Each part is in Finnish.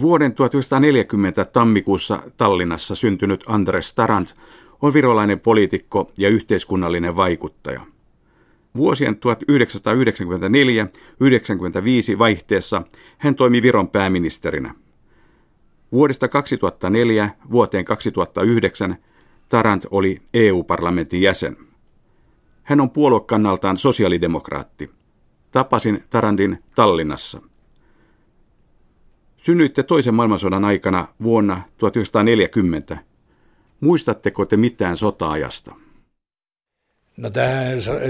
Vuoden 1940 tammikuussa Tallinnassa syntynyt Andres Tarant on virolainen poliitikko ja yhteiskunnallinen vaikuttaja. Vuosien 1994-1995 vaihteessa hän toimi Viron pääministerinä. Vuodesta 2004 vuoteen 2009 Tarant oli EU-parlamentin jäsen. Hän on puoluekannaltaan sosiaalidemokraatti. Tapasin Tarantin Tallinnassa. Synnyitte toisen maailmansodan aikana vuonna 1940. Muistatteko te mitään sota-ajasta? no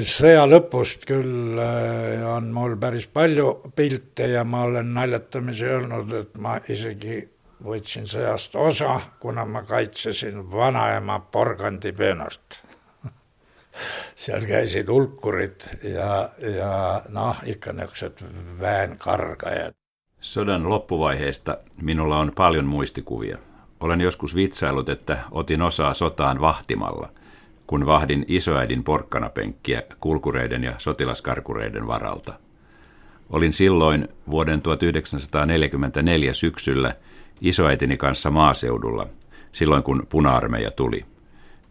sõja lõpust küll äh, on mul päris palju pilte ja ma olen naljatamisi öelnud, et ma isegi võtsin sõjast osa, kuna ma kaitsesin vanaema Porgandi pöönart seal käisid hulkurid ja, ja noh, ikka niisugused väenkargajad. Sodan loppuvaiheesta minulla on paljon muistikuvia. Olen joskus vitsailut, että otin osaa sotaan vahtimalla, kun vahdin isoäidin porkkanapenkkiä kulkureiden ja sotilaskarkureiden varalta. Olin silloin vuoden 1944 syksyllä isoäitini kanssa maaseudulla, silloin kun puna-armeija tuli.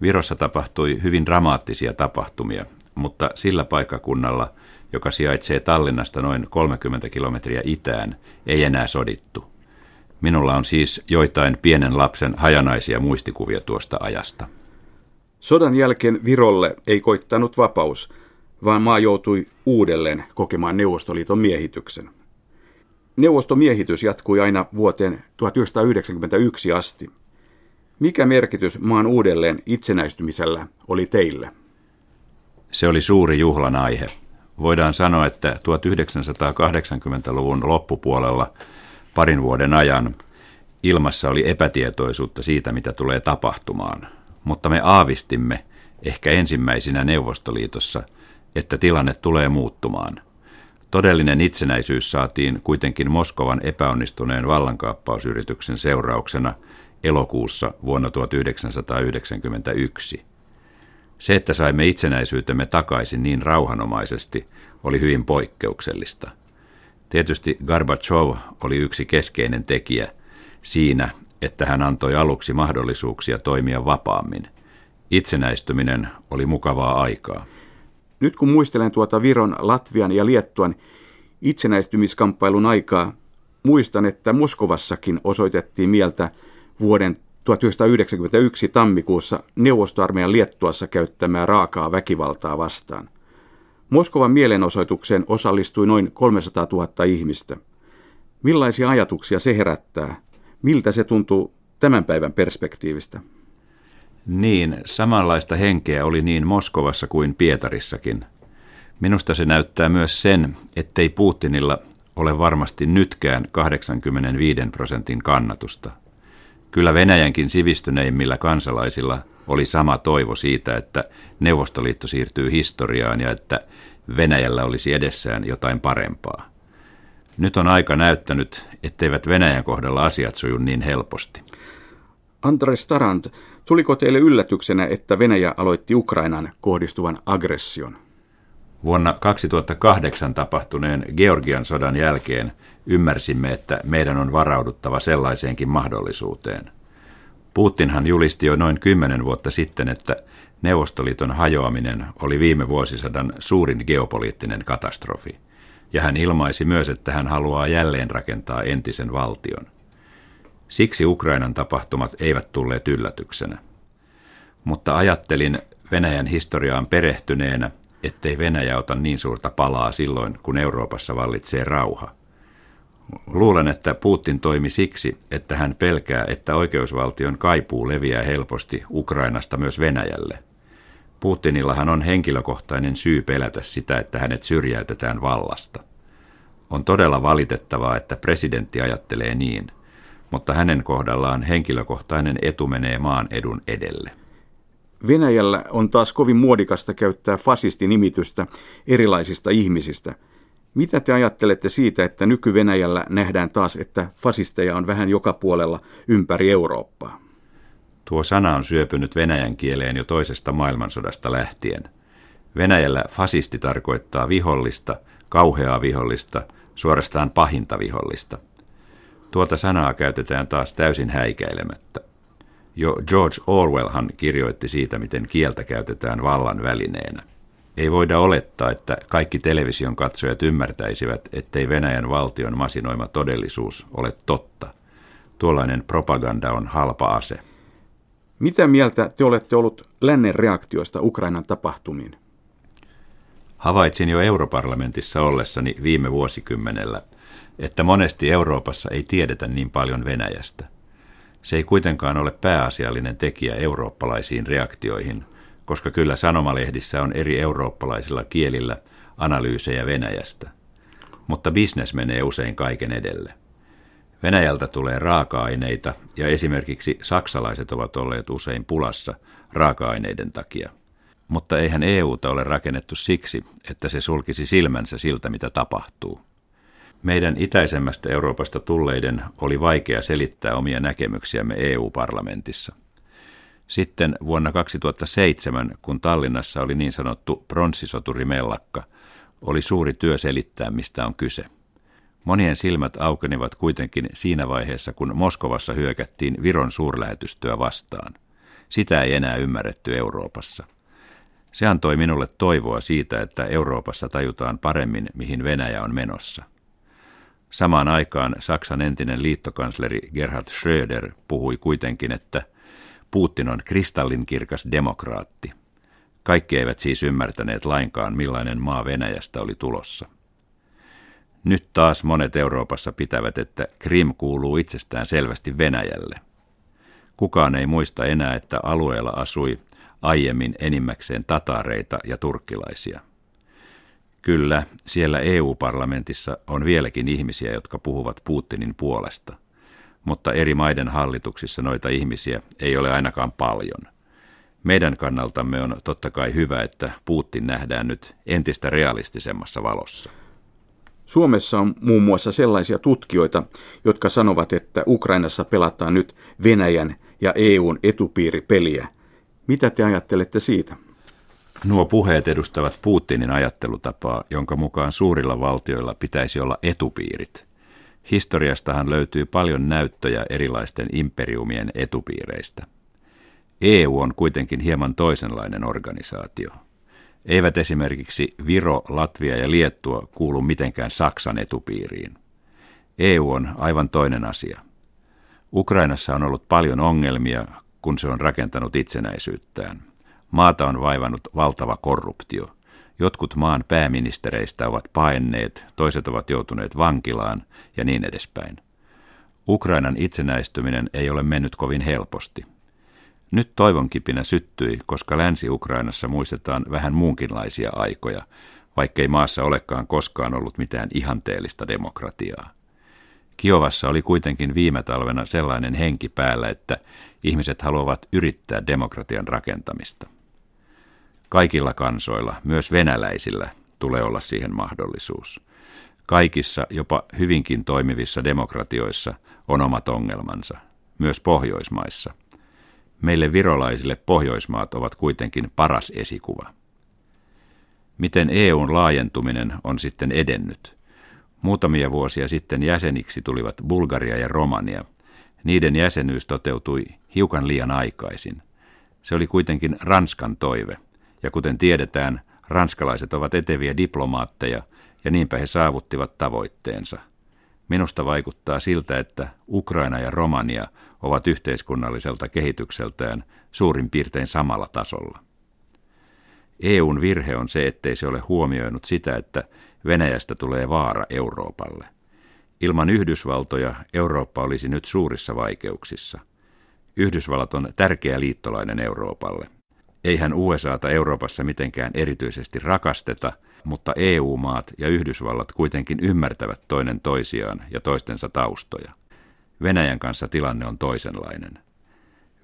Virossa tapahtui hyvin dramaattisia tapahtumia, mutta sillä paikkakunnalla, joka sijaitsee Tallinnasta noin 30 kilometriä itään, ei enää sodittu. Minulla on siis joitain pienen lapsen hajanaisia muistikuvia tuosta ajasta. Sodan jälkeen Virolle ei koittanut vapaus, vaan maa joutui uudelleen kokemaan Neuvostoliiton miehityksen. Neuvostomiehitys jatkui aina vuoteen 1991 asti. Mikä merkitys maan uudelleen itsenäistymisellä oli teille? Se oli suuri juhlan aihe. Voidaan sanoa, että 1980-luvun loppupuolella parin vuoden ajan ilmassa oli epätietoisuutta siitä, mitä tulee tapahtumaan. Mutta me aavistimme, ehkä ensimmäisinä Neuvostoliitossa, että tilanne tulee muuttumaan – Todellinen itsenäisyys saatiin kuitenkin Moskovan epäonnistuneen vallankaappausyrityksen seurauksena elokuussa vuonna 1991. Se, että saimme itsenäisyytemme takaisin niin rauhanomaisesti, oli hyvin poikkeuksellista. Tietysti Gorbachev oli yksi keskeinen tekijä siinä, että hän antoi aluksi mahdollisuuksia toimia vapaammin. Itsenäistyminen oli mukavaa aikaa. Nyt kun muistelen tuota Viron, Latvian ja Liettuan itsenäistymiskamppailun aikaa, muistan, että Moskovassakin osoitettiin mieltä vuoden 1991 tammikuussa neuvostoarmeijan Liettuassa käyttämää raakaa väkivaltaa vastaan. Moskovan mielenosoitukseen osallistui noin 300 000 ihmistä. Millaisia ajatuksia se herättää? Miltä se tuntuu tämän päivän perspektiivistä? Niin, samanlaista henkeä oli niin Moskovassa kuin Pietarissakin. Minusta se näyttää myös sen, ettei Putinilla ole varmasti nytkään 85 prosentin kannatusta. Kyllä Venäjänkin sivistyneimmillä kansalaisilla oli sama toivo siitä, että Neuvostoliitto siirtyy historiaan ja että Venäjällä olisi edessään jotain parempaa. Nyt on aika näyttänyt, etteivät Venäjän kohdalla asiat suju niin helposti. Andres Tarant, Tuliko teille yllätyksenä, että Venäjä aloitti Ukrainan kohdistuvan aggression? Vuonna 2008 tapahtuneen Georgian sodan jälkeen ymmärsimme, että meidän on varauduttava sellaiseenkin mahdollisuuteen. Putinhan julisti jo noin kymmenen vuotta sitten, että Neuvostoliiton hajoaminen oli viime vuosisadan suurin geopoliittinen katastrofi. Ja hän ilmaisi myös, että hän haluaa jälleen rakentaa entisen valtion. Siksi Ukrainan tapahtumat eivät tulleet yllätyksenä. Mutta ajattelin Venäjän historiaan perehtyneenä, ettei Venäjä ota niin suurta palaa silloin, kun Euroopassa vallitsee rauha. Luulen, että Putin toimi siksi, että hän pelkää, että oikeusvaltion kaipuu leviää helposti Ukrainasta myös Venäjälle. Putinillahan on henkilökohtainen syy pelätä sitä, että hänet syrjäytetään vallasta. On todella valitettavaa, että presidentti ajattelee niin – mutta hänen kohdallaan henkilökohtainen etu menee maan edun edelle. Venäjällä on taas kovin muodikasta käyttää fasistinimitystä erilaisista ihmisistä. Mitä te ajattelette siitä, että nyky-Venäjällä nähdään taas, että fasisteja on vähän joka puolella ympäri Eurooppaa? Tuo sana on syöpynyt venäjän kieleen jo toisesta maailmansodasta lähtien. Venäjällä fasisti tarkoittaa vihollista, kauheaa vihollista, suorastaan pahinta vihollista – Tuota sanaa käytetään taas täysin häikäilemättä. Jo George Orwellhan kirjoitti siitä, miten kieltä käytetään vallan välineenä. Ei voida olettaa, että kaikki television katsojat ymmärtäisivät, ettei Venäjän valtion masinoima todellisuus ole totta. Tuollainen propaganda on halpa ase. Mitä mieltä te olette ollut lännen reaktioista Ukrainan tapahtumiin? Havaitsin jo europarlamentissa ollessani viime vuosikymmenellä, että monesti Euroopassa ei tiedetä niin paljon Venäjästä. Se ei kuitenkaan ole pääasiallinen tekijä eurooppalaisiin reaktioihin, koska kyllä sanomalehdissä on eri eurooppalaisilla kielillä analyysejä Venäjästä. Mutta bisnes menee usein kaiken edelle. Venäjältä tulee raaka-aineita ja esimerkiksi saksalaiset ovat olleet usein pulassa raaka-aineiden takia. Mutta eihän EUta ole rakennettu siksi, että se sulkisi silmänsä siltä, mitä tapahtuu. Meidän itäisemmästä Euroopasta tulleiden oli vaikea selittää omia näkemyksiämme EU-parlamentissa. Sitten vuonna 2007, kun Tallinnassa oli niin sanottu pronssisoturimellakka, oli suuri työ selittää, mistä on kyse. Monien silmät aukenivat kuitenkin siinä vaiheessa, kun Moskovassa hyökättiin Viron suurlähetystöä vastaan. Sitä ei enää ymmärretty Euroopassa. Se antoi minulle toivoa siitä, että Euroopassa tajutaan paremmin, mihin Venäjä on menossa. Samaan aikaan Saksan entinen liittokansleri Gerhard Schröder puhui kuitenkin, että Putin on kristallinkirkas demokraatti. Kaikki eivät siis ymmärtäneet lainkaan, millainen maa Venäjästä oli tulossa. Nyt taas monet Euroopassa pitävät, että Krim kuuluu itsestään selvästi Venäjälle. Kukaan ei muista enää, että alueella asui aiemmin enimmäkseen tatareita ja turkkilaisia. Kyllä, siellä EU-parlamentissa on vieläkin ihmisiä, jotka puhuvat Putinin puolesta, mutta eri maiden hallituksissa noita ihmisiä ei ole ainakaan paljon. Meidän kannaltamme on totta kai hyvä, että Putin nähdään nyt entistä realistisemmassa valossa. Suomessa on muun muassa sellaisia tutkijoita, jotka sanovat, että Ukrainassa pelataan nyt Venäjän ja EUn etupiiripeliä. Mitä te ajattelette siitä? Nuo puheet edustavat Putinin ajattelutapaa, jonka mukaan suurilla valtioilla pitäisi olla etupiirit. Historiastahan löytyy paljon näyttöjä erilaisten imperiumien etupiireistä. EU on kuitenkin hieman toisenlainen organisaatio. Eivät esimerkiksi Viro, Latvia ja Liettua kuulu mitenkään Saksan etupiiriin. EU on aivan toinen asia. Ukrainassa on ollut paljon ongelmia, kun se on rakentanut itsenäisyyttään. Maata on vaivannut valtava korruptio. Jotkut maan pääministereistä ovat paenneet, toiset ovat joutuneet vankilaan ja niin edespäin. Ukrainan itsenäistyminen ei ole mennyt kovin helposti. Nyt toivonkipinä syttyi, koska Länsi-Ukrainassa muistetaan vähän muunkinlaisia aikoja, vaikkei maassa olekaan koskaan ollut mitään ihanteellista demokratiaa. Kiovassa oli kuitenkin viime talvena sellainen henki päällä, että ihmiset haluavat yrittää demokratian rakentamista. Kaikilla kansoilla, myös venäläisillä, tulee olla siihen mahdollisuus. Kaikissa, jopa hyvinkin toimivissa demokratioissa, on omat ongelmansa, myös Pohjoismaissa – Meille virolaisille Pohjoismaat ovat kuitenkin paras esikuva. Miten EUn laajentuminen on sitten edennyt? Muutamia vuosia sitten jäseniksi tulivat Bulgaria ja Romania. Niiden jäsenyys toteutui hiukan liian aikaisin. Se oli kuitenkin Ranskan toive, ja kuten tiedetään, ranskalaiset ovat eteviä diplomaatteja, ja niinpä he saavuttivat tavoitteensa – Minusta vaikuttaa siltä, että Ukraina ja Romania ovat yhteiskunnalliselta kehitykseltään suurin piirtein samalla tasolla. EUn virhe on se, ettei se ole huomioinut sitä, että Venäjästä tulee vaara Euroopalle. Ilman Yhdysvaltoja Eurooppa olisi nyt suurissa vaikeuksissa. Yhdysvallat on tärkeä liittolainen Euroopalle. Eihän USAta Euroopassa mitenkään erityisesti rakasteta – mutta EU-maat ja Yhdysvallat kuitenkin ymmärtävät toinen toisiaan ja toistensa taustoja. Venäjän kanssa tilanne on toisenlainen.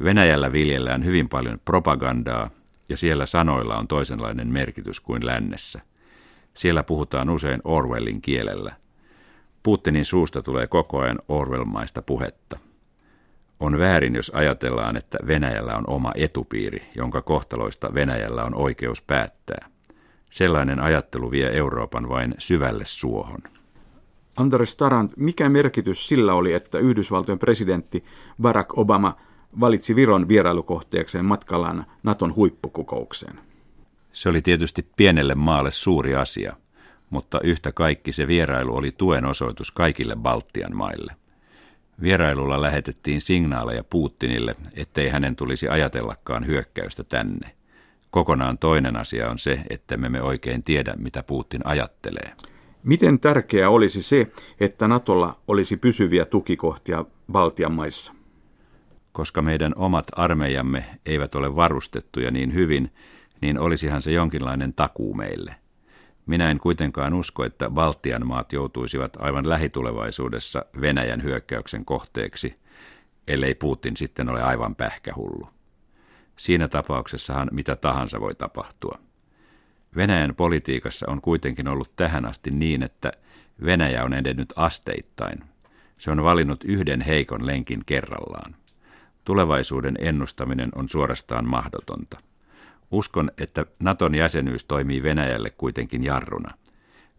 Venäjällä viljellään hyvin paljon propagandaa ja siellä sanoilla on toisenlainen merkitys kuin lännessä. Siellä puhutaan usein Orwellin kielellä. Putinin suusta tulee koko ajan Orwellmaista puhetta. On väärin, jos ajatellaan, että Venäjällä on oma etupiiri, jonka kohtaloista Venäjällä on oikeus päättää. Sellainen ajattelu vie Euroopan vain syvälle suohon. Andres Tarant, mikä merkitys sillä oli, että Yhdysvaltojen presidentti Barack Obama valitsi Viron vierailukohteekseen matkallaan Naton huippukokoukseen? Se oli tietysti pienelle maalle suuri asia, mutta yhtä kaikki se vierailu oli tuen osoitus kaikille Baltian maille. Vierailulla lähetettiin signaaleja Putinille, ettei hänen tulisi ajatellakaan hyökkäystä tänne. Kokonaan toinen asia on se, että me me oikein tiedä, mitä Putin ajattelee. Miten tärkeää olisi se, että Natolla olisi pysyviä tukikohtia Baltian maissa? Koska meidän omat armeijamme eivät ole varustettuja niin hyvin, niin olisihan se jonkinlainen takuu meille. Minä en kuitenkaan usko, että Baltian maat joutuisivat aivan lähitulevaisuudessa Venäjän hyökkäyksen kohteeksi, ellei Putin sitten ole aivan pähkähullu. Siinä tapauksessahan mitä tahansa voi tapahtua. Venäjän politiikassa on kuitenkin ollut tähän asti niin, että Venäjä on edennyt asteittain. Se on valinnut yhden heikon lenkin kerrallaan. Tulevaisuuden ennustaminen on suorastaan mahdotonta. Uskon, että Naton jäsenyys toimii Venäjälle kuitenkin jarruna.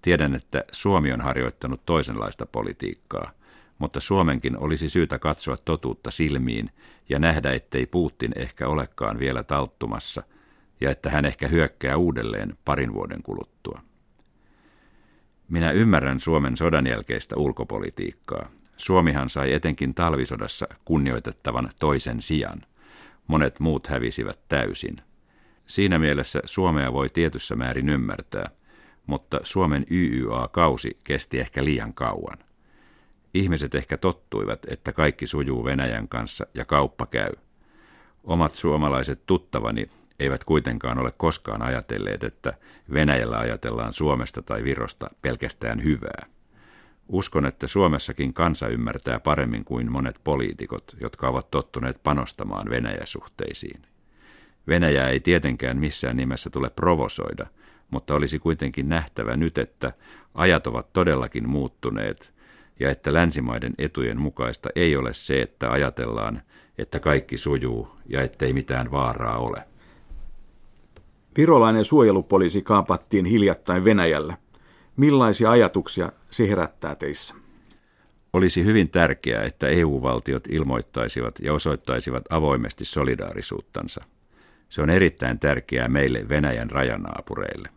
Tiedän, että Suomi on harjoittanut toisenlaista politiikkaa, mutta Suomenkin olisi syytä katsoa totuutta silmiin ja nähdä, ettei Putin ehkä olekaan vielä talttumassa ja että hän ehkä hyökkää uudelleen parin vuoden kuluttua. Minä ymmärrän Suomen sodan jälkeistä ulkopolitiikkaa. Suomihan sai etenkin talvisodassa kunnioitettavan toisen sijan. Monet muut hävisivät täysin – Siinä mielessä Suomea voi tietyssä määrin ymmärtää, mutta Suomen YYA-kausi kesti ehkä liian kauan. Ihmiset ehkä tottuivat, että kaikki sujuu Venäjän kanssa ja kauppa käy. Omat suomalaiset tuttavani eivät kuitenkaan ole koskaan ajatelleet, että Venäjällä ajatellaan Suomesta tai Virosta pelkästään hyvää. Uskon, että Suomessakin kansa ymmärtää paremmin kuin monet poliitikot, jotka ovat tottuneet panostamaan Venäjä-suhteisiin. Venäjää ei tietenkään missään nimessä tule provosoida, mutta olisi kuitenkin nähtävä nyt, että ajat ovat todellakin muuttuneet ja että länsimaiden etujen mukaista ei ole se, että ajatellaan, että kaikki sujuu ja ettei mitään vaaraa ole. Virolainen suojelupoliisi kaapattiin hiljattain Venäjällä. Millaisia ajatuksia se herättää teissä? Olisi hyvin tärkeää, että EU-valtiot ilmoittaisivat ja osoittaisivat avoimesti solidaarisuuttansa – se on erittäin tärkeää meille Venäjän rajanaapureille.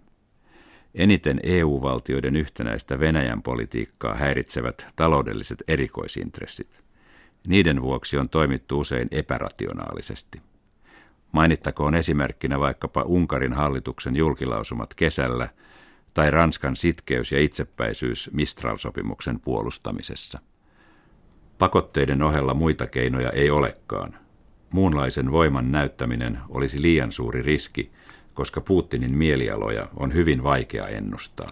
Eniten EU-valtioiden yhtenäistä Venäjän politiikkaa häiritsevät taloudelliset erikoisintressit. Niiden vuoksi on toimittu usein epärationaalisesti. Mainittakoon esimerkkinä vaikkapa Unkarin hallituksen julkilausumat kesällä tai Ranskan sitkeys ja itsepäisyys Mistral-sopimuksen puolustamisessa. Pakotteiden ohella muita keinoja ei olekaan. Muunlaisen voiman näyttäminen olisi liian suuri riski, koska Putinin mielialoja on hyvin vaikea ennustaa.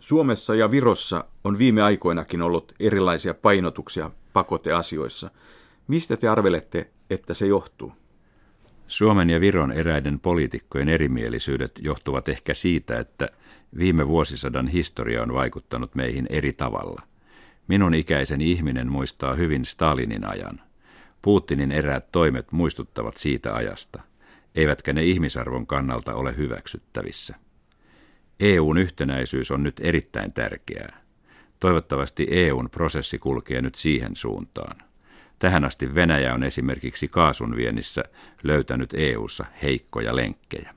Suomessa ja Virossa on viime aikoinakin ollut erilaisia painotuksia pakoteasioissa. Mistä te arvelette, että se johtuu? Suomen ja Viron eräiden poliitikkojen erimielisyydet johtuvat ehkä siitä, että viime vuosisadan historia on vaikuttanut meihin eri tavalla. Minun ikäiseni ihminen muistaa hyvin Stalinin ajan – Putinin eräät toimet muistuttavat siitä ajasta, eivätkä ne ihmisarvon kannalta ole hyväksyttävissä. EUn yhtenäisyys on nyt erittäin tärkeää. Toivottavasti EUn prosessi kulkee nyt siihen suuntaan. Tähän asti Venäjä on esimerkiksi kaasun viennissä löytänyt EUssa heikkoja lenkkejä.